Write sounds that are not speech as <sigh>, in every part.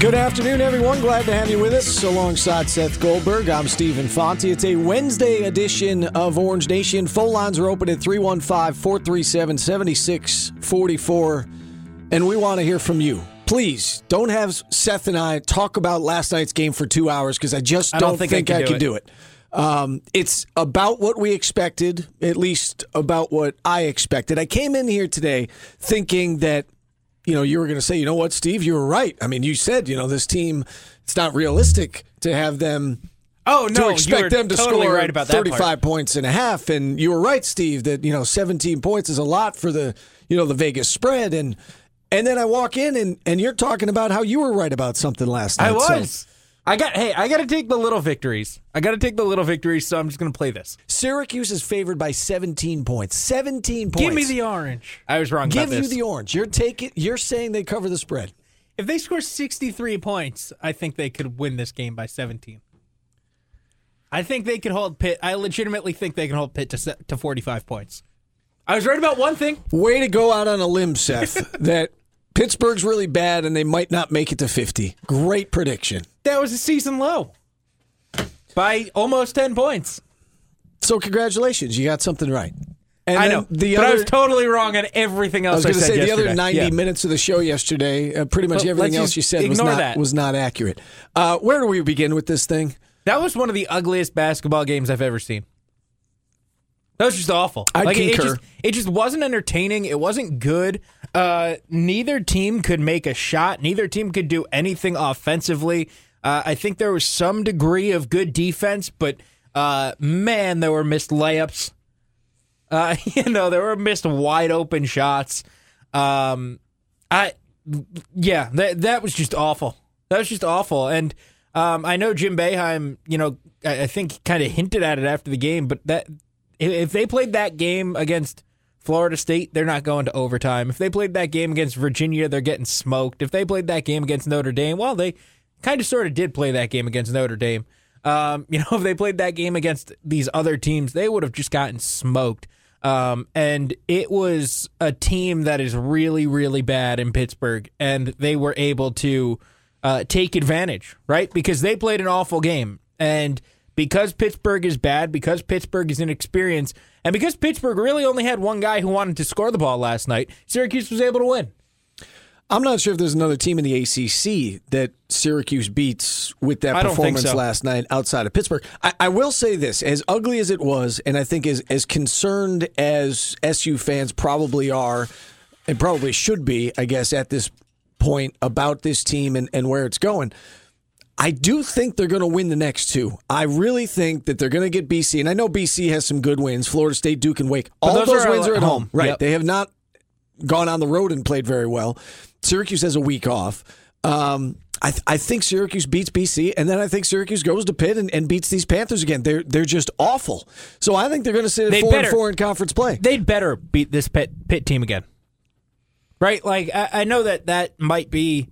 Good afternoon, everyone. Glad to have you with us alongside Seth Goldberg. I'm Stephen Fonte. It's a Wednesday edition of Orange Nation. Phone lines are open at 315 437 7644. And we want to hear from you. Please don't have Seth and I talk about last night's game for two hours because I just don't, don't think I I can can do do it. Um, it's about what we expected, at least about what I expected. I came in here today thinking that you know, you were going to say, you know what, Steve, you were right. I mean, you said, you know, this team, it's not realistic to have them. Oh no, to expect them to totally score right about that 35 part. points and a half. And you were right, Steve, that, you know, 17 points is a lot for the, you know, the Vegas spread. And, and then I walk in and, and you're talking about how you were right about something last night. I So, was. I got. Hey, I got to take the little victories. I got to take the little victories. So I'm just going to play this. Syracuse is favored by 17 points. 17 points. Give me the orange. I was wrong Give about you the orange. You're taking. You're saying they cover the spread. if they score 63 points, I think they could win this game by 17. I think they could hold Pitt. I legitimately think they can hold Pitt to to 45 points. I was right about one thing. Way to go out on a limb, Seth. <laughs> that Pittsburgh's really bad and they might not make it to 50. Great prediction. That was a season low by almost 10 points. So congratulations, you got something right. And I know, the but other. I was totally wrong on everything else. I was going to say the other 90 Yeah. minutes of the show yesterday, uh, pretty much But everything else you said was not was not accurate. Uh, where do we begin with this thing? That was one of the ugliest basketball games I've ever seen. That was just awful. I'd like it- it concur. just, it just wasn't entertaining. It wasn't good. Uh, neither team could make a shot. Neither team could do anything offensively. Uh, I think there was some degree of good defense, but uh, man, there were missed layups. Uh, <laughs> you know, there were missed wide open shots. Um, I, yeah, that that was just awful. That was just awful. And um, I know Jim Boeheim, you know, I, I think kind of hinted at it after the game, but that if, if they played that game against Florida State, they're not going to overtime. If they played that game against Virginia, they're getting smoked. If they played that game against Notre Dame, well, they kind of sort of did play that game against Notre Dame. Um, you know, <laughs> if they played that game against these other teams, they would have just gotten smoked. Um, and it was a team that is really, really bad in Pittsburgh, and they were able to uh, take advantage, right? Because they played an awful game, and because Pittsburgh is bad, because Pittsburgh is inexperienced, and because Pittsburgh really only had one guy who wanted to score the ball last night, Syracuse was able to win. I'm not sure if there's another team in the ACC that Syracuse beats with that I performance so. last night outside of Pittsburgh. I, I will say this: as ugly as it was, and I think as as concerned as SU fans probably are, and probably should be, I guess, at this point about this team and, and where it's going. I do think they're going to win the next two. I really think that they're going to get BC, and I know BC has some good wins: Florida State, Duke, and Wake. All those those, are wins are at home. home, right? Yep. They have not gone on the road and played very well. Syracuse has a week off. Um, I, th- I think Syracuse beats BC, and then I think Syracuse goes to Pitt and, and beats these Panthers again. They're they're just awful. So I think they're going to sit at four better- and four in conference play. They'd better beat this Pitt, Pitt team again, right? Like I, I know that that might be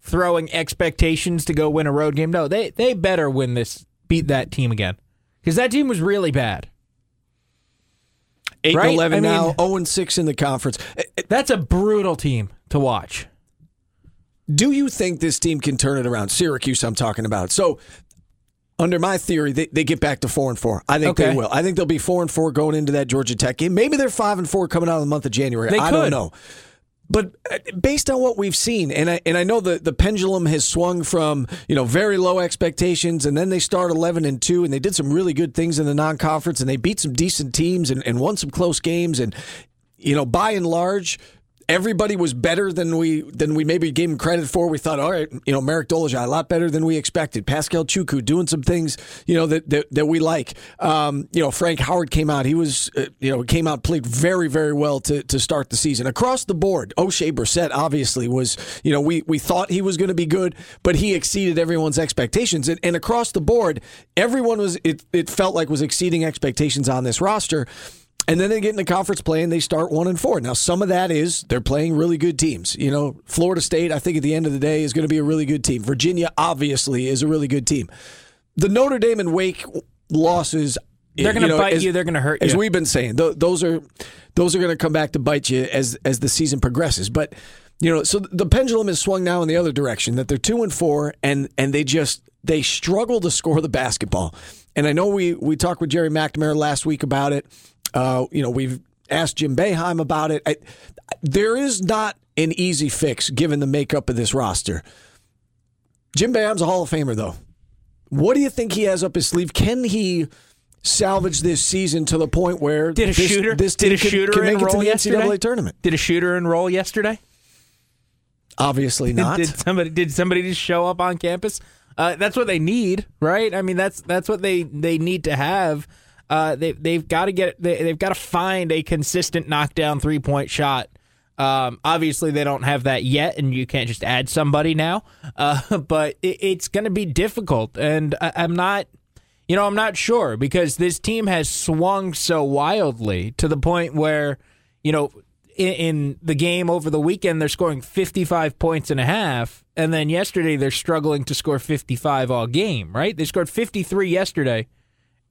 throwing expectations to go win a road game. No, they they better win this, beat that team again, because that team was really bad. Eight right? and eleven I mean- now, zero and six in the conference. Uh, uh, That's a brutal team to watch. Do you think this team can turn it around? Syracuse, I'm talking about. So, under my theory, they, they get back to four and four. I think Okay. they will. I think they'll be four and four going into that Georgia Tech game. Maybe they're five and four coming out of the month of January. They I don't could. know. But uh, based on what we've seen, and I and I know the, the pendulum has swung from you know very low expectations, and then they start eleven and two, and they did some really good things in the non conference, and they beat some decent teams and, and won some close games, and you know by and large, everybody was better than we than we maybe gave him credit for. We thought, all right, you know, Marek Dolezaj a lot better than we expected. Pascal Chukwu doing some things, you know, that that, that we like. Um, you know, Frank Howard came out. He was, uh, you know, came out played very very well to to start the season across the board. Oshae Brissett obviously was, you know, we we thought he was going to be good, but he exceeded everyone's expectations. And, and across the board, everyone was it it felt like was exceeding expectations on this roster. And then they get in the conference play and they start one and four. Now, some of that is they're playing really good teams. You know, Florida State, I think at the end of the day, is going to be a really good team. Virginia, obviously, is a really good team. The Notre Dame and Wake losses. They're going to know, bite as- you. They're going to hurt you. As we've been saying, th- those are those are going to come back to bite you as as the season progresses. But you know, so the pendulum has swung now in the other direction. That they're two and four, and and they just they struggle to score the basketball. And I know we we talked with Gerry McNamara last week about it. Uh, you know, we've asked Jim Boeheim about it. I, there is not an easy fix given the makeup of this roster. Jim Boeheim's a Hall of Famer, though. What do you think he has up his sleeve? Can he salvage this season to the point where Did a this, shooter- this did a can, shooter can make it to enroll the yesterday? NCAA tournament? Did a shooter enroll yesterday? Obviously <laughs> not. Did somebody did somebody just show up on campus? Uh, that's what they need, right? I mean, that's that's what they they need to have. Uh, they they've got to get they, they've got to find a consistent knockdown three point shot. Um, obviously, they don't have that yet, and you can't just add somebody now. Uh, <laughs> but it, it's going to be difficult, and I, I'm not. You know, I'm not sure because this team has swung so wildly to the point where, you know, in the game over the weekend, they're scoring 55 points and a half. And then yesterday, they're struggling to score 55 all game, right? They scored 53 yesterday,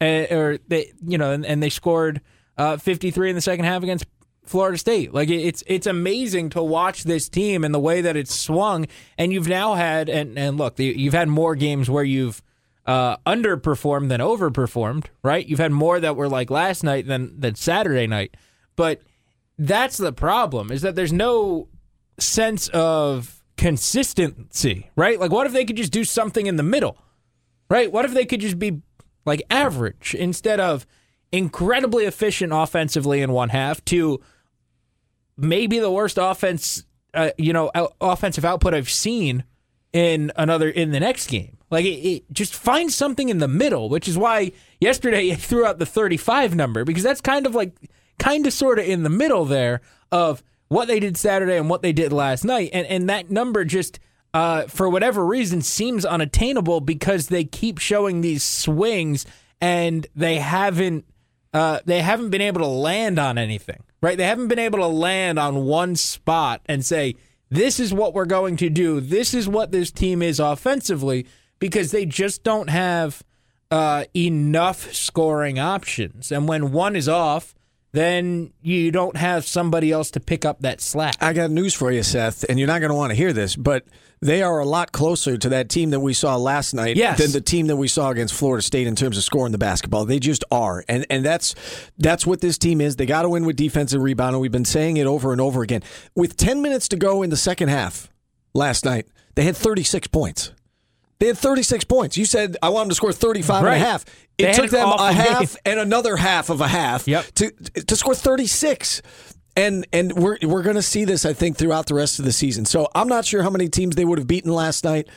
uh, or they, you know, and, and they scored uh, 53 in the second half against Florida State. Like it's it's amazing to watch this team and the way that it's swung. And you've now had and and look, you've had more games where you've uh, underperformed than overperformed, right? You've had more that were like last night than than Saturday night, but that's the problem is that there's no sense of consistency, right? Like, what if they could just do something in the middle, right? What if they could just be like average instead of incredibly efficient offensively in one half to maybe the worst offense, uh, you know, out, offensive output I've seen in another in the next game. Like, it, it, just find something in the middle, which is why yesterday I threw out the 35 number because that's kind of like kind of sort of in the middle there of what they did Saturday and what they did last night, and and that number just. Uh, for whatever reason, seems unattainable because they keep showing these swings and they haven't uh, they haven't been able to land on anything, right? They haven't been able to land on one spot and say, this is what we're going to do. This is what this team is offensively because they just don't have uh, enough scoring options. And when one is off, then you don't have somebody else to pick up that slack. I got news for you, Seth, and you're not going to want to hear this, but they are a lot closer to that team that we saw last night Yes. than the team that we saw against Florida State in terms of scoring the basketball. They just are, and and that's that's what this team is. They got to win with defensive rebound, and we've been saying it over and over again. With 10 minutes to go in the second half last night, they had 36 points. They had 36 points. You said I want them to score 35 Right. and a half. It had took them a half game. and another half of a half Yep. to to score 36. And and we're we're going to see this I think throughout the rest of the season. So I'm not sure how many teams they would have beaten last night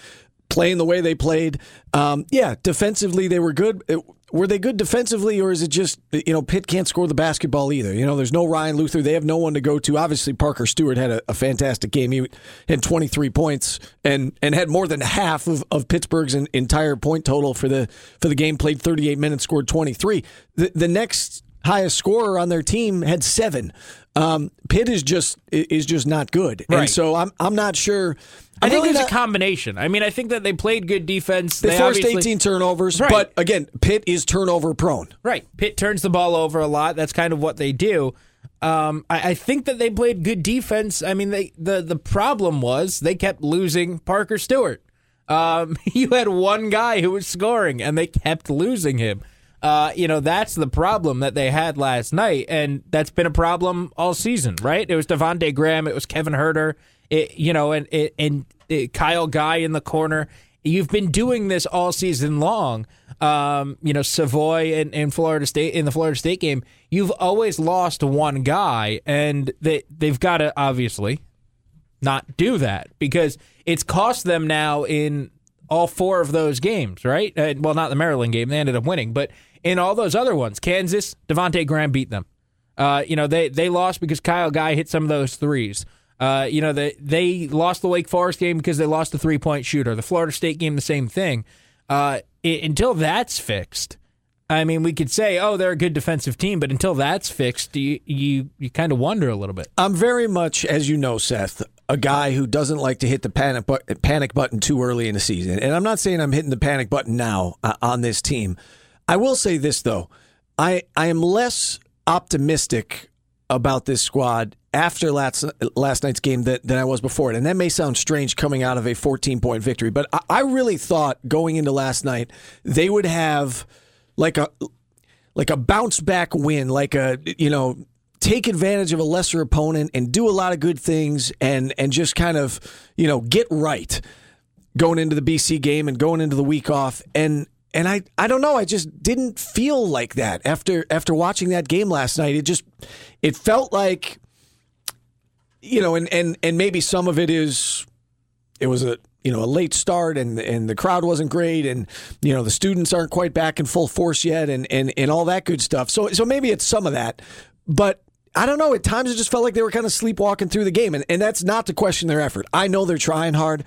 playing the way they played. Um, yeah, defensively they were good. It- were they good defensively or is it just you know Pitt can't score the basketball either? You know, there's no Ryan Luther. They have no one to go to. Obviously Parker Stewart had a, a fantastic game. He had 23 points and and had more than half of, of Pittsburgh's en- entire point total for the for the game played 38 minutes scored 23. The the next highest scorer on their team had seven. Um, Pitt is just is just not good, and so I'm I'm not sure. I think really there's not- a combination. I mean, I think that they played good defense. they, forced obviously- 18 turnovers, Right. but again, Pitt is turnover prone. Right. Pitt turns the ball over a lot. That's kind of what they do. Um, I, I think that they played good defense. I mean, they the the problem was they kept losing Parker Stewart. Um, <laughs> you had one guy who was scoring, and they kept losing him. Uh, you know, that's the problem that they had last night, and that's been a problem all season, right? It was Devontae Graham, it was Kevin Huerter, it, you know, and it, and Kyle Guy in the corner. You've been doing this all season long, um, you know, Savoy and, and Florida State in the Florida State game, you've always lost one guy, and they they've got to obviously not do that because it's cost them now in all four of those games, right? Uh, well, not the Maryland game; they ended up winning, but in all those other ones, Kansas, Devonte Graham beat them. Uh, you know, they they lost because Kyle Guy hit some of those threes. Uh, you know, they they lost the Wake Forest game because they lost the three point shooter. The Florida State game, the same thing. Uh, it, until that's fixed, I mean, we could say, oh, they're a good defensive team, but until that's fixed, you you you kind of wonder a little bit. I'm very much, as you know, Seth, a guy who doesn't like to hit the panic bu- panic button too early in the season, and I'm not saying I'm hitting the panic button now uh, on this team. I will say this though, I I am less optimistic about this squad after last last night's game than, than I was before it. And that may sound strange coming out of a 14 point victory, but I, I really thought going into last night they would have like a like a bounce back win, like a you know take advantage of a lesser opponent and do a lot of good things and and just kind of you know get right going into the BC game and going into the week off and and I, I don't know I just didn't feel like that after after watching that game last night it just it felt like you know and and and maybe some of it is it was a you know a late start and and the crowd wasn't great and you know the students aren't quite back in full force yet and and and all that good stuff so so maybe it's some of that but I don't know. At times, it just felt like they were kind of sleepwalking through the game, and, and that's not to question their effort. I know they're trying hard,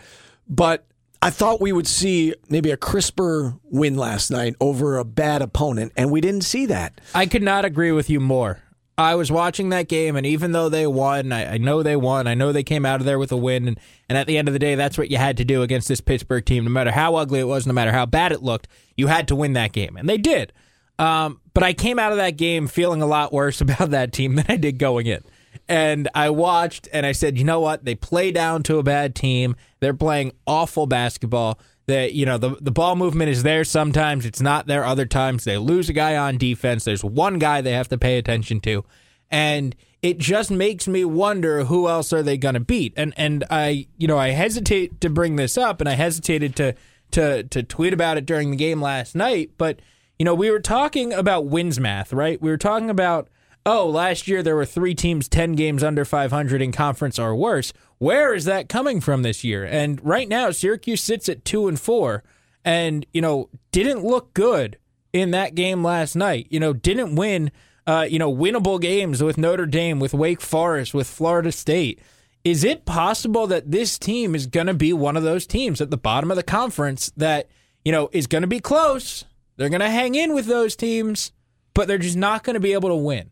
but I thought we would see maybe a crisper win last night over a bad opponent, and we didn't see that. I could not agree with you more. I was watching that game, and even though they won, I, I, know they won. I know they came out of there with a win, and, and at the end of the day, that's what you had to do against this Pittsburgh team. No matter how ugly it was, no matter how bad it looked, you had to win that game, and they did. Um, but I came out of that game feeling a lot worse <laughs> about that team than I did going in. And I watched and I said, you know what? They play down to a bad team. They're playing awful basketball. That you know the the ball movement is there sometimes. It's not there other times. They lose a guy on defense. There's one guy they have to pay attention to, and it just makes me wonder who else are they going to beat. And and I you know I hesitate to bring this up, and I hesitated to to to tweet about it during the game last night, but you know, we were talking about wins math, right? We were talking about, oh, last year there were three teams 10 games under 500 in conference or worse. Where is that coming from this year? And right now, Syracuse sits at two and four and, you know, didn't look good in that game last night. You know, didn't win, uh, you know, winnable games with Notre Dame, with Wake Forest, with Florida State. Is it possible that this team is going to be one of those teams at the bottom of the conference that, you know, is going to be close? They're going to hang in with those teams, but they're just not going to be able to win,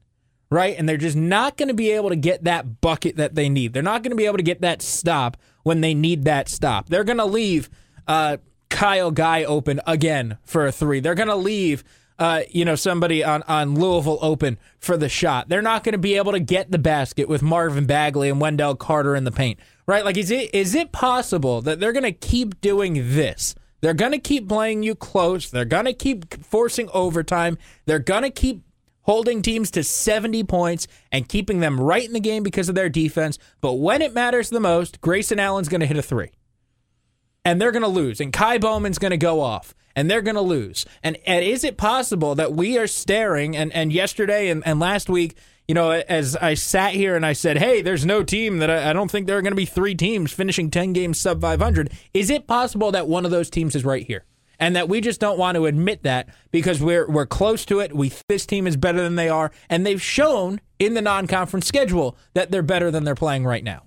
right? And they're just not going to be able to get that bucket that they need. They're not going to be able to get that stop when they need that stop. They're going to leave uh, Kyle Guy open again for a three. They're going to leave. Uh, you know, somebody on, on Louisville open for the shot. They're not going to be able to get the basket with Marvin Bagley and Wendell Carter in the paint, right? Like, is it is it possible that they're going to keep doing this they're going to keep playing you close. They're going to keep forcing overtime. They're going to keep holding teams to 70 points and keeping them right in the game because of their defense. But when it matters the most, Grayson Allen's going to hit a three. And they're going to lose. And Ky Bowman's going to go off. And they're going to lose. And, and is it possible that we are staring, and, and yesterday and, and last week, you know, as I sat here and I said, hey, there's no team that I, I don't think there are going to be three teams finishing 10 games sub 500. Is it possible that one of those teams is right here? And that we just don't want to admit that because we're we're close to it. We this team is better than they are, and they've shown in the non-conference schedule that they're better than they're playing right now.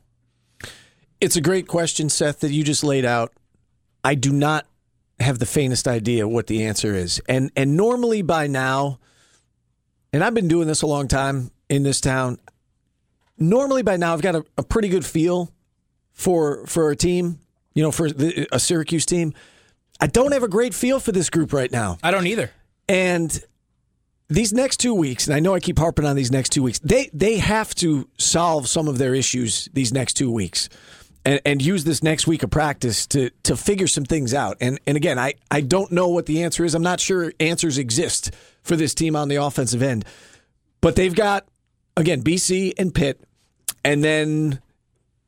It's a great question, Seth, that you just laid out. I do not have the faintest idea what the answer is, and and normally by now, and I've been doing this a long time in this town. Normally, by now, I've got a, a pretty good feel for for a team. You know, for the, a Syracuse team. I don't have a great feel for this group right now. I don't either. And these next two weeks, and I know I keep harping on these next two weeks, they they have to solve some of their issues these next two weeks. And, and use this next week of practice to to figure some things out. And and again, I, I don't know what the answer is. I'm not sure answers exist for this team on the offensive end. But they've got again, BC and Pitt, and then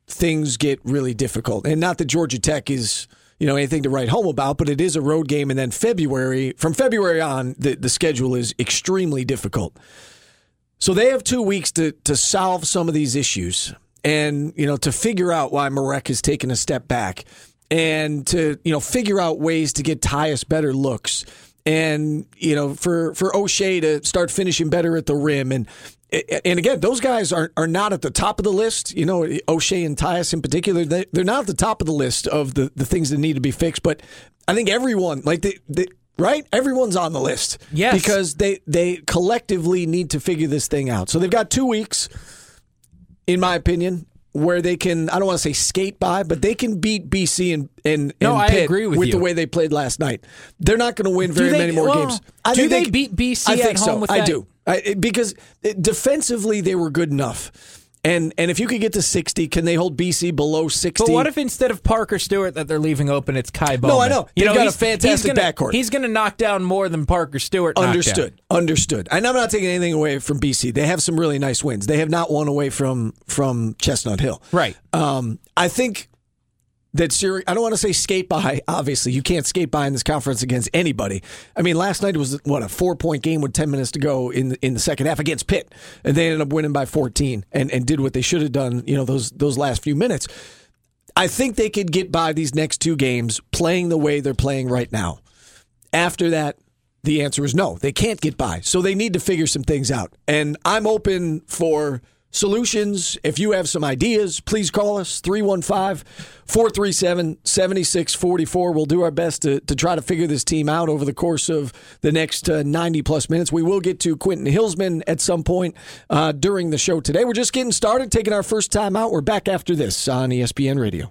things get really difficult. And not that Georgia Tech is you know anything to write home about. But it is a road game, and then February from February on, the the schedule is extremely difficult. So they have two weeks to to solve some of these issues, and you know to figure out why Marek has taken a step back, and to you know figure out ways to get Tyus better looks and you know for for Oshae to start finishing better at the rim and and again those guys are are not at the top of the list you know Oshae and Tyus in particular they, they're not at the top of the list of the the things that need to be fixed but I think everyone like they, they right everyone's on the list Yes. because they they collectively need to figure this thing out so they've got 2 weeks in my opinion where they can I don't want to say skate by, but they can beat BC and and, No, and I Pitt agree with with you. the way they played last night. They're not going to win very they- many more well, games. do think they beat BC I at think so. home with I do I, because defensively they were good enough. And and if you could get to sixty, can they hold BC below sixty? But what if instead of Parker Stewart that they're leaving open, it's Ky Bowman? No, I know. They've got a he's- fantastic he's gonna, backcourt. He's going to knock down more than Parker Stewart. Understood. Understood. And I'm not taking anything away from BC. They have some really nice wins. They have not won away from from Chestnut Hill. Right. Um, I think that Syracuse, I don't want to say skate by. Obviously, you can't skate by in this conference against anybody. I mean, last night was what a four point game with ten minutes to go in the, in the second half against Pitt, and they ended up winning by fourteen and, and did what they should have done. You know those those last few minutes. I think they could get by these next two games playing the way they're playing right now. After that, the answer is no. They can't get by. So they need to figure some things out. And I'm open for solutions. If you have some ideas, please call us 315 437 7644. We'll do our best to, to try to figure this team out over the course of the next uh, 90 plus minutes. We will get to Quentin Hillsman at some point uh, during the show today. We're just getting started, taking our first time out. We're back after this on ESPN Radio.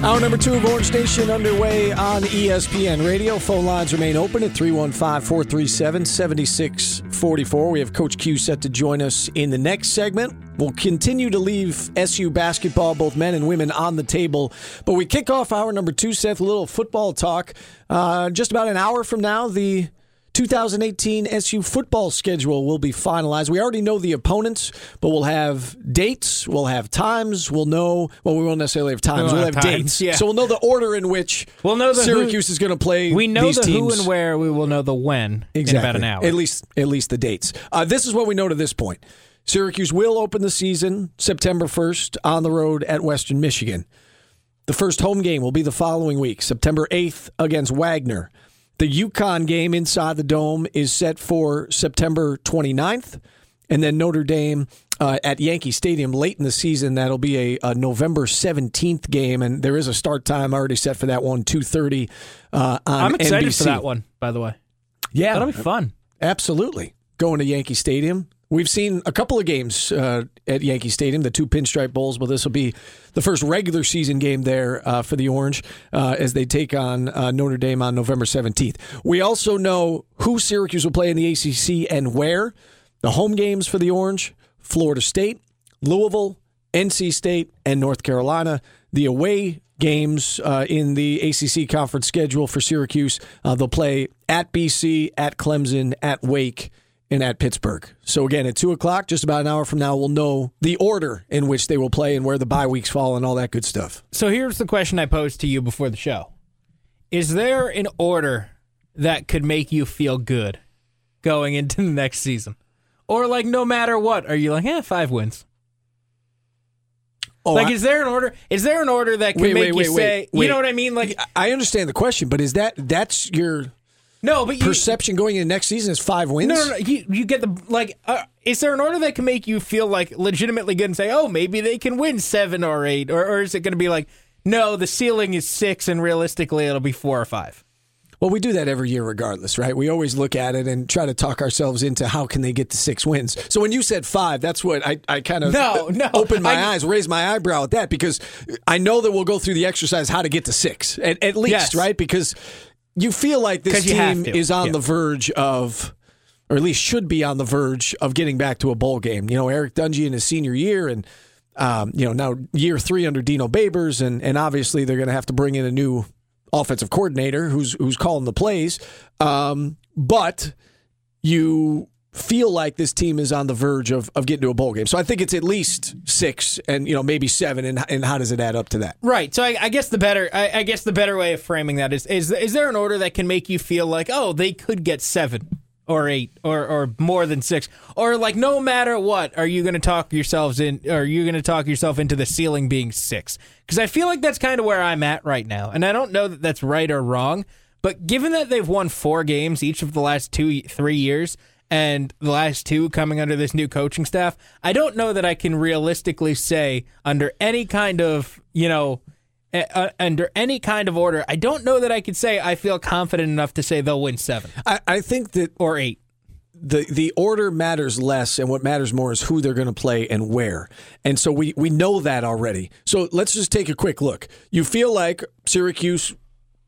Hour number two of Orange Nation underway on ESPN Radio. Phone lines remain open at 315 437 7644. We have Coach Q set to join us in the next segment. We'll continue to leave SU basketball, both men and women, on the table. But we kick off hour number two, Seth, a little football talk. Uh, just about an hour from now, the 2018 SU football schedule will be finalized. We already know the opponents, but we'll have dates, we'll have times, we'll know, well, we won't necessarily have times, We'll have have, times, dates. yeah. So we'll know the order in which We'll know the who- Syracuse is going to play We know the teams. who and where. We will know the when Exactly. in about an hour. At least, at least the dates. Uh, this is what we know to this point. Syracuse will open the season September 1st on the road at Western Michigan. The first home game will be the following week, September 8th against Wagner. The UConn game inside the dome is set for September 29th. And then Notre Dame uh, at Yankee Stadium late in the season. That'll be a, a November 17th game. And there is a start time already set for that one, 2.30 uh, on I'm excited NBC. for that one, by the way. Yeah, That'll be fun. Absolutely. Going to Yankee Stadium. We've seen a couple of games uh, at Yankee Stadium, the two pinstripe bowls, but this will be the first regular season game there uh, for the Orange uh, as they take on uh, Notre Dame on November 17th. We also know who Syracuse will play in the ACC and where. The home games for the Orange Florida State, Louisville, NC State, and North Carolina. The away games uh, in the ACC conference schedule for Syracuse, uh, they'll play at BC, at Clemson, at Wake, and at Pittsburgh. So again, at two o'clock, just about an hour from now, we'll know the order in which they will play and where the bye weeks fall and all that good stuff. So here's the question I posed to you before the show: Is there an order that could make you feel good going into the next season, or like no matter what, are you like, eh, five wins? Oh, like, I- is there an order? Is there an order that can Wait, make wait, you wait, say, you know what I mean? Like, I understand the question, but is that that's your no, but you, perception going into next season is five wins? No, no, no. You, you get the like. Uh, is there an order that can make you feel like legitimately good and say, oh, maybe they can win seven or eight, or, or is it going to be like, no, the ceiling is six, and realistically it'll be four or five? Well, we do that every year, regardless, right? We always look at it and try to talk ourselves into how can they get to six wins. So when you said five, that's what I, I kind of No, no, opened my I- eyes, raised my eyebrow at that because I know that we'll go through the exercise how to get to six at, at least, Yes. right? Because you feel like this team is on yeah. the verge of, or at least should be on the verge of getting back to a bowl game. You know, Eric Dungey in his senior year and. Um, you know, now year three under Dino Babers, and, and obviously they're going to have to bring in a new offensive coordinator who's who's calling the plays. Um, but you feel like this team is on the verge of, of getting to a bowl game. So I think it's at least six and you know maybe seven. And, and how does it add up to that? Right. So I, I guess the better I, I guess the better way of framing that is is is there an order that can make you feel like oh they could get seven or eight or or more than six or like no matter what are you to talk yourselves in are you to talk yourself into the ceiling being six because I feel like that's kind of where I'm at right now and I don't know that that's right or wrong but given that they've won four games each of the last two three years and the last two coming under this new coaching staff, I don't know that I can realistically say under any kind of, you know, uh, under any kind of order, I don't know that I could say I feel confident enough to say they'll win seven I, I think that or eight. the the order matters less, and what matters more is who they're going to play and where. And so we we know that already. So let's just take a quick look. You feel like Syracuse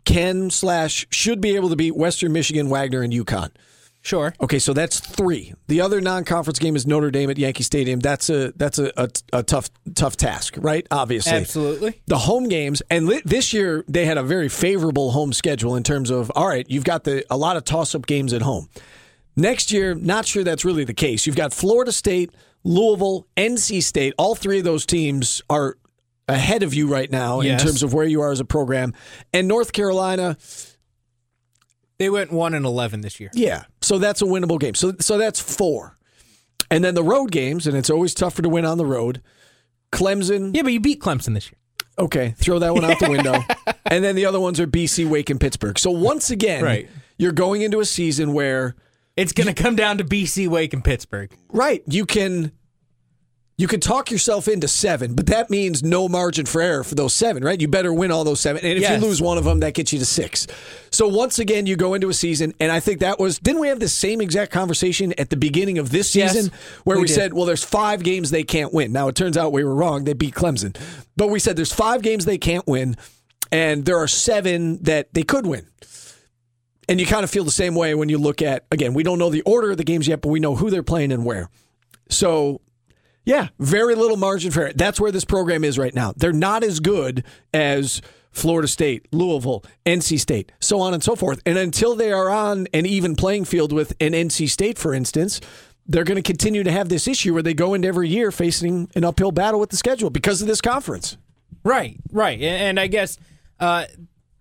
can slash should be able to beat Western Michigan, Wagner, and UConn. Sure. Okay, so that's three. The other non-conference game is Notre Dame at Yankee Stadium. That's a that's a, a, a tough tough task, right? Obviously, Absolutely. the home games and li- this year they had a very favorable home schedule in terms of all right you've got the a lot of toss up games at home next year not sure that's really the case you've got florida state louisville nc state all three of those teams are ahead of you right now Yes. in terms of where you are as a program and north carolina They went one and eleven this year. yeah so that's a winnable game so so that's four and then the road games and it's always tougher to win on the road clemson Yeah, but you beat Clemson this year. Okay, throw that one out the window. <laughs> and then the other ones are BC, Wake, and Pittsburgh. So once again, Right. you're going into a season where, It's going to come down to BC, Wake, and Pittsburgh. right, you can you can talk yourself into seven, but that means no margin for error for those seven, right? You better win all those seven. And if Yes. you lose one of them, that gets you to six. So once again, you go into a season, and I think that was didn't we have the same exact conversation at the beginning of this Yes, season where we, we said, well, there's five games they can't win. Now it turns out we were wrong. They beat Clemson. But we said there's five games they can't win, and there are seven that they could win. And you kind of feel the same way when you look at again, we don't know the order of the games yet, but we know who they're playing and where. So yeah, very little margin for error. That's where this program is right now. They're not as good as Florida State, Louisville, NC State, so on and so forth. And until they are on an even playing field with an NC State, for instance, they're going to continue to have this issue where they go into every year facing an uphill battle with the schedule because of this conference. Right, right, and, I guess uh,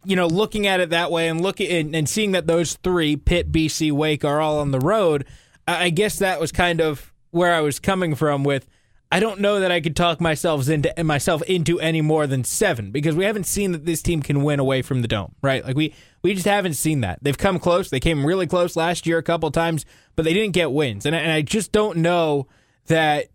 you know, looking at it that way and looking and, seeing that those three Pitt, BC, Wake are all on the road, I guess that was kind of where I was coming from. With I don't know that I could talk myself into myself into any more than seven because we haven't seen that this team can win away from the dome, right? Like we we just haven't seen that. They've come close. They came really close last year a couple times, but they didn't get wins, and I, and I just don't know that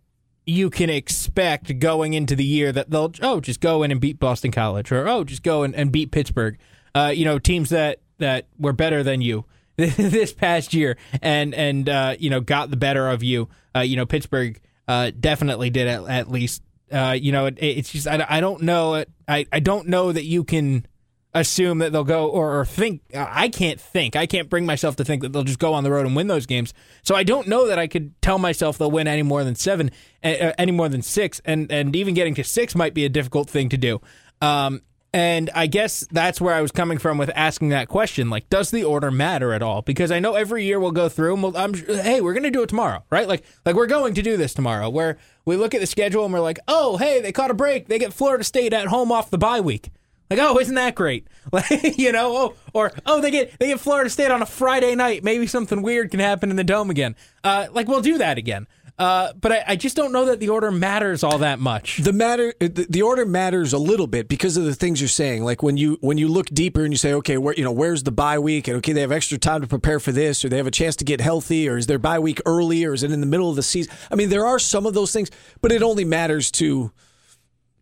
you can expect going into the year that they'll oh just go in and beat Boston College or oh just go and, and beat Pittsburgh. Uh, you know teams that that were better than you <laughs> this past year and and uh, you know got the better of you. Uh, you know Pittsburgh uh, definitely did at, at least. Uh, you know it, it's just I, I don't know I I don't know that you can assume that they'll go or, or think I can't think I can't bring myself to think that they'll just go on the road and win those games. So I don't know that I could tell myself they'll win any more than seven, any more than six, and and even getting to six might be a difficult thing to do. Um, and I guess that's where I was coming from with asking that question. Like, does the order matter at all? Because I know every year we'll go through and we'll, I'm, hey, we're going to do it tomorrow, right? Like, like we're going to do this tomorrow. Where we look at the schedule and we're like, oh, hey, they caught a break. They get Florida State at home off the bye week. Like, oh, isn't that great? <laughs> Like, you know, oh, or oh, they get they get Florida State on a Friday night. Maybe something weird can happen in the dome again. Uh, like we'll do that again. Uh, but I, I just don't know that the order matters all that much. The matter, the, the order matters a little bit because of the things you're saying. Like when you when you look deeper and you say, okay, where you know where's the bye week, and okay, they have extra time to prepare for this, or they have a chance to get healthy, or is their bye week early, or is it in the middle of the season? I mean, there are some of those things, but it only matters to,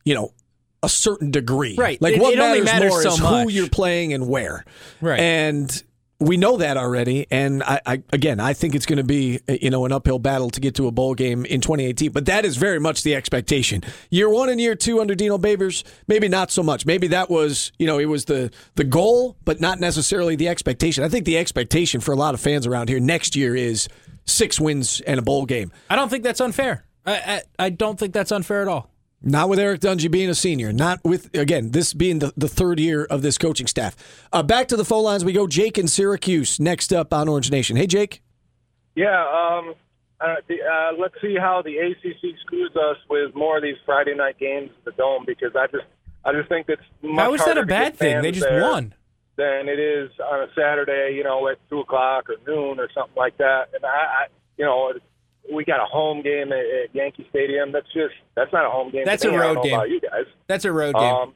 you know, a certain degree. Right. Like It- what it matters, matters more so is who you're playing and where. Right. And we know that already. And I, I again, I think it's going to be uh, you know an uphill battle to get to a bowl game in 2018. But that is very much the expectation. Year one and year two under Dino Babers, maybe not so much. Maybe that was you know it was the the goal, but not necessarily the expectation. I think the expectation for a lot of fans around here next year is six wins and a bowl game. I don't think that's unfair. I, I, I don't think that's unfair at all. Not with Eric Dungey being a senior. Not with, again, this being the, the third year of this coaching staff. Uh, back to the phone lines we go. Jake in Syracuse next up on Orange Nation. Hey, Jake. Yeah, um, uh, the, uh, let's see how the ACC screws us with more of these Friday night games at the Dome because I just I just think it's much How is that a bad thing? They just won. than it is on a Saturday, you know, at two o'clock or noon or something like that. And I, I you know, we got a home game at, at Yankee Stadium. That's just that's not a home game. That's a. Road game. You guys. That's a road game. Um,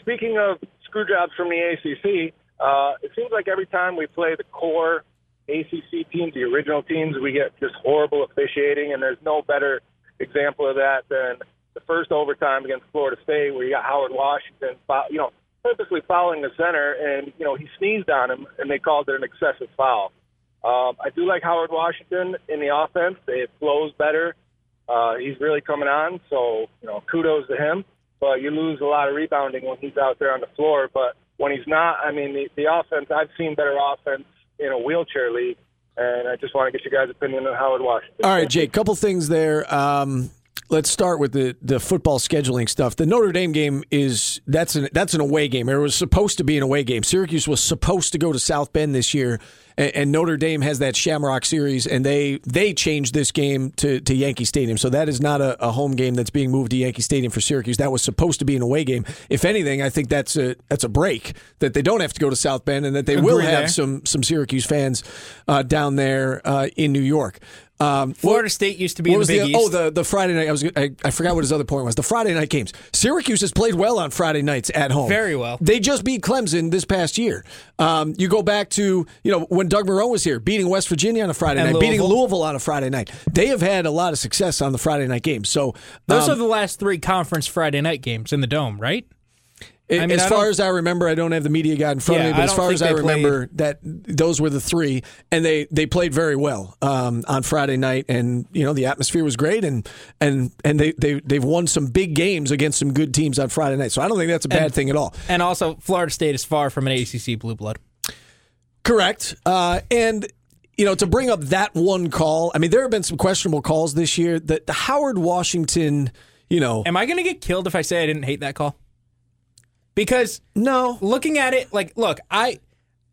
speaking of screw jobs from the ACC, uh, it seems like every time we play the core ACC teams, the original teams, we get just horrible officiating, and there's no better example of that than the first overtime against Florida State, where you got Howard Washington, you know, purposely fouling the center, and you know he sneezed on him, and they called it an excessive foul. Um, I do like Howard Washington in the offense; it flows better. Uh, he's really coming on, so you know, kudos to him. But you lose a lot of rebounding when he's out there on the floor. But when he's not, I mean, the, the offense. I've seen better offense in a wheelchair league, and I just want to get your guys' opinion on Howard Washington. All right, Jake, couple things there. Um, let's start with the, the football scheduling stuff. The Notre Dame game is that's an that's an away game. It was supposed to be an away game. Syracuse was supposed to go to South Bend this year, and, and Notre Dame has that Shamrock Series, and they they changed this game to, to Yankee Stadium. So that is not a, a home game that's being moved to Yankee Stadium for Syracuse. That was supposed to be an away game. If anything, I think that's a that's a break that they don't have to go to South Bend, and that they will have there. some some Syracuse fans uh, down there uh, in New York. Um, Florida State used to be what was the the, East. oh the the Friday night? I was I, I forgot what his other point was. The Friday night games. Syracuse has played well on Friday nights at home. Very well. They just beat Clemson this past year. Um, you go back to you know when Doug Moreau was here, beating West Virginia on a Friday And night, beating Louisville. Louisville on a Friday night. They have had a lot of success on the Friday night games. So Those um, are the last three conference Friday night games in the Dome, right? I mean, as far as I remember, I don't have the media guide in front Yeah, of me, but as far as I they played- remember, that those were the three, and they they played very well um, on Friday night, and you know the atmosphere was great, and and and they they they've won some big games against some good teams on Friday night, so I don't think that's a bad And- thing at all. And also, Florida State is far from an ACC blue blood. Correct. Uh, and you know, to bring up that one call, I mean, there have been some questionable calls this year. The, the Howard Washington, you know, Am I going to get killed if I say I didn't hate that call? Because no, looking at it, like, look, I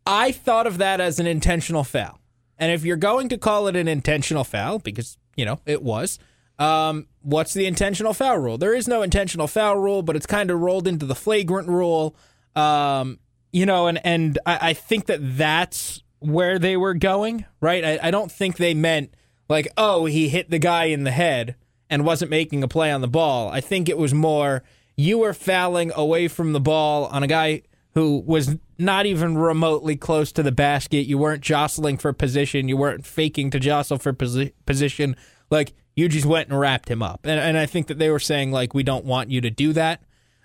I thought of that as an intentional foul, and if you're going to call it an intentional foul, because you know it was, um, what's the intentional foul rule? There is no intentional foul rule, but it's kind of rolled into the flagrant rule, um, you know, and and I, I think that that's where they were going, right? I, I don't think they meant like, oh, he hit the guy in the head and wasn't making a play on the ball. I think it was more you were fouling away from the ball on a guy who was not even remotely close to the basket. You weren't jostling for position. You weren't faking to jostle for posi- position. Like you just went and wrapped him up. And, and I think that they were saying like we don't want you to do that.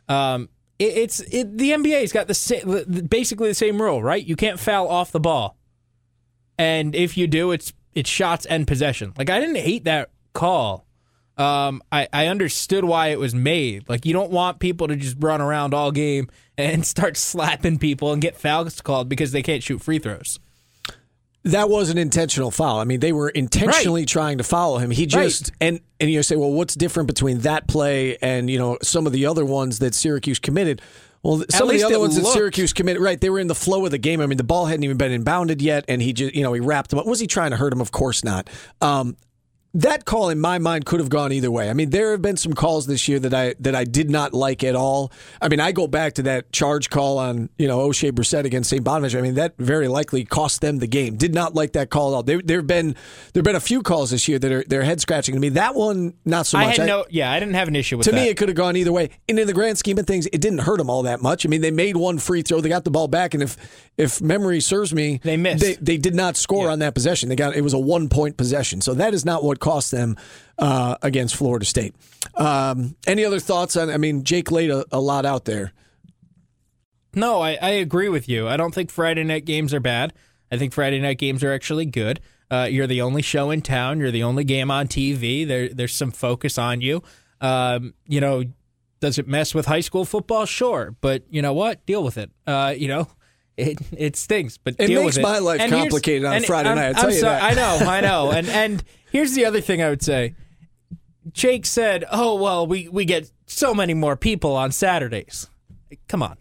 Um, it, it's it, the NBA's got the basically the same rule, right? You can't foul off the ball, and if you do, it's it's shots and possession. Like I didn't hate that call. Um, I, I understood why it was made. Like you don't want people to just run around all game and <laughs> start slapping people and get fouls called because they can't shoot free throws. that was an intentional foul. I mean, they were intentionally trying to follow him. He just and and you say, well, what's different between that play and you know some of the other ones that Syracuse committed? Well, some of the other ones that Syracuse committed, right? They were in the flow of the game. I mean, the ball hadn't even been inbounded yet, and he just, you know, he wrapped him up. Was he trying to hurt him? Of course not. Um, that call in my mind could have gone either way. I mean, there have been some calls this year that I that I did not like at all. I mean, I go back to that charge call on you know Oshae Brissett against St. Bonaventure. I mean, that very likely cost them the game. Did not like that call at all. There there have been there have been a few calls this year that are they're head scratching to me. That one not so I much. had I- no, yeah, I didn't have an issue with to that. me, it could have gone either way. And in the grand scheme of things, it didn't hurt them all that much. I mean, they made one free throw, they got the ball back, and if if memory serves me, They missed. They, they did not score Yeah. on that possession. They got it was a one point possession, so that is not what cost them uh, against Florida State. Um, any other thoughts on? I mean, Jake laid a, a lot out there. No, I, I agree with you. I don't think Friday night games are bad. I think Friday night games are actually good. Uh, you're the only show in town. You're the only game on TV. There, there's some focus on you. Um, you know, does it mess with high school football? Sure, but you know what? Deal with it. Uh, you know, <laughs> it it stings, but It deal makes with it. my life And complicated on Friday I'm- night, I tell you that. I know, I know. And and <laughs> here's the other thing I would say. Jake said, "Oh well, we we get so many more people on Saturdays. Come on."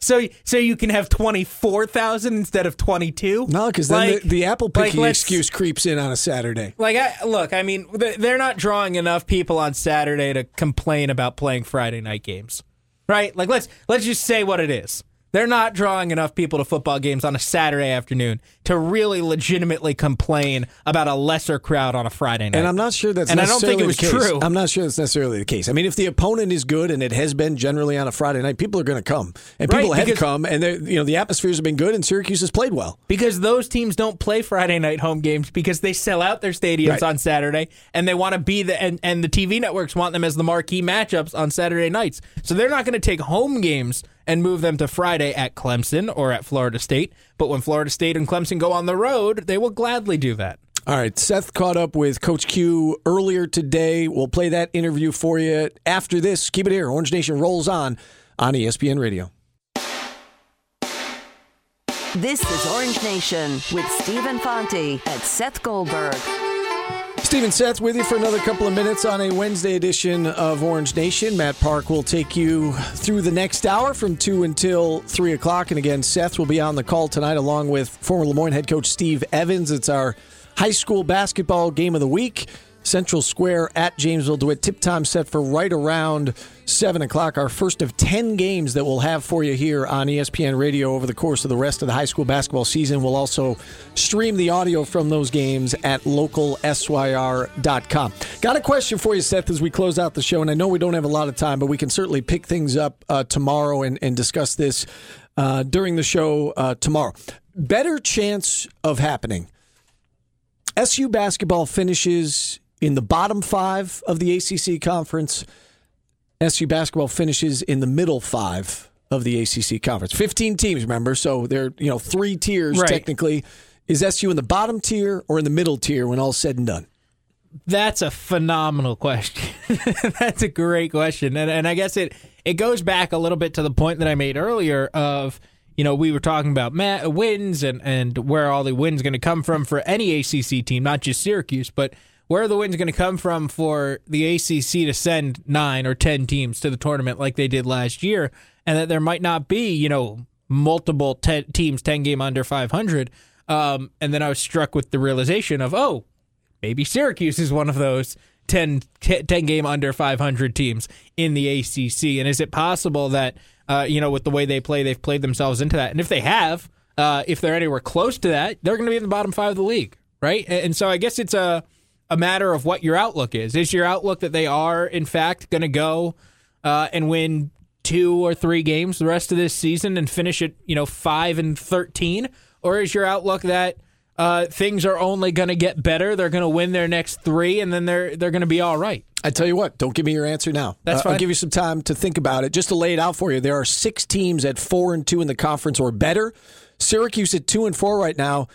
So, so you can have twenty four thousand instead of twenty two. No, because then like, the, the apple picking let's- excuse creeps in on a Saturday. Like, I, look, I mean, they're not drawing enough people on Saturday to complain about playing Friday night games, right? Like, let's let's just say what it is. They're not drawing enough people to football games on a Saturday afternoon to really legitimately complain about a lesser crowd on a Friday night. And I'm not sure that's And I don't necessarily think it was true. I'm not sure that's necessarily the case. I mean, if the opponent is good and it has been generally on a Friday night, people are going to come, and Right, people have because- come, and you know the atmospheres have been good, and Syracuse has played well. because those teams don't play Friday night home games because they sell out their stadiums Right. on Saturday and they want to be the and, and the TV networks want them as the marquee matchups on Saturday nights. So they're not going to take home games and move them to Friday at Clemson or at Florida State. But when Florida State and Clemson go on the road, they will gladly do that. All right, Seth caught up with Coach Q earlier today. We'll play that interview for you after this. Keep it here. Orange Nation rolls on on ESPN Radio. This is Orange Nation with Stephen Fonte and Seth Goldberg. Stephen Seth with you for another couple of minutes on a Wednesday edition of Orange Nation. Matt Park will take you through the next hour from 2 until 3 o'clock. And again, Seth will be on the call tonight along with former Le Moyne head coach Steve Evans. It's our high school basketball game of the week. Central Square at Jamesville DeWitt. Tip time set for right around 7 o'clock. Our first of 10 games that we'll have for you here on ESPN Radio over the course of the rest of the high school basketball season. We'll also stream the audio from those games at localsyr.com. Got a question for you, Seth, as we close out the show. And I know we don't have a lot of time, but we can certainly pick things up uh, tomorrow and, and discuss this uh, during the show uh, tomorrow. Better chance of happening. SU basketball finishes in the bottom five of the ACC conference. SU basketball finishes in the middle five of the ACC conference. 15 teams, remember? So they're, you know, three tiers Right. technically. Is SU in the bottom tier or in the middle tier when all's said and done? That's a phenomenal question. <laughs> That's a great question. And and I guess it it goes back a little bit to the point that I made earlier of you know, we were talking about wins and, and where all the wins going to come from for any ACC team, not just Syracuse, but where are the wins going to come from for the ACC to send nine or 10 teams to the tournament like they did last year, and that there might not be, you know, multiple te- teams 10 game under 500. Um, and then I was struck with the realization of, oh, maybe Syracuse is one of those 10, 10 game under 500 teams in the ACC. And is it possible that, uh, you know, with the way they play, they've played themselves into that? And if they have, uh, if they're anywhere close to that, they're going to be in the bottom five of the league, right? And, and so I guess it's a, a matter of what your outlook is. Is your outlook that they are, in fact, going to go uh, and win two or three games the rest of this season and finish at, you know, five and 13? Or is your outlook that, uh, things are only going to get better. They're going to win their next three, and then they're they're going to be all right. I tell you what, don't give me your answer now. That's Uh, I'll give you some time to think about it. Just to lay it out for you, there are six teams at four and two in the conference or better. Syracuse at two and four right now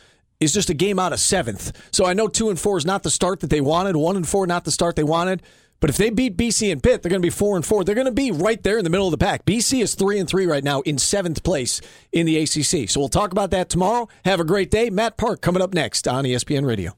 is just a game out of seventh. So I know two and four is not the start that they wanted. One and four not the start they wanted. But if they beat BC and Pitt, they're going to be four and four. They're going to be right there in the middle of the pack. BC is three and three right now in seventh place in the ACC. So we'll talk about that tomorrow. Have a great day. Matt Park coming up next on ESPN Radio.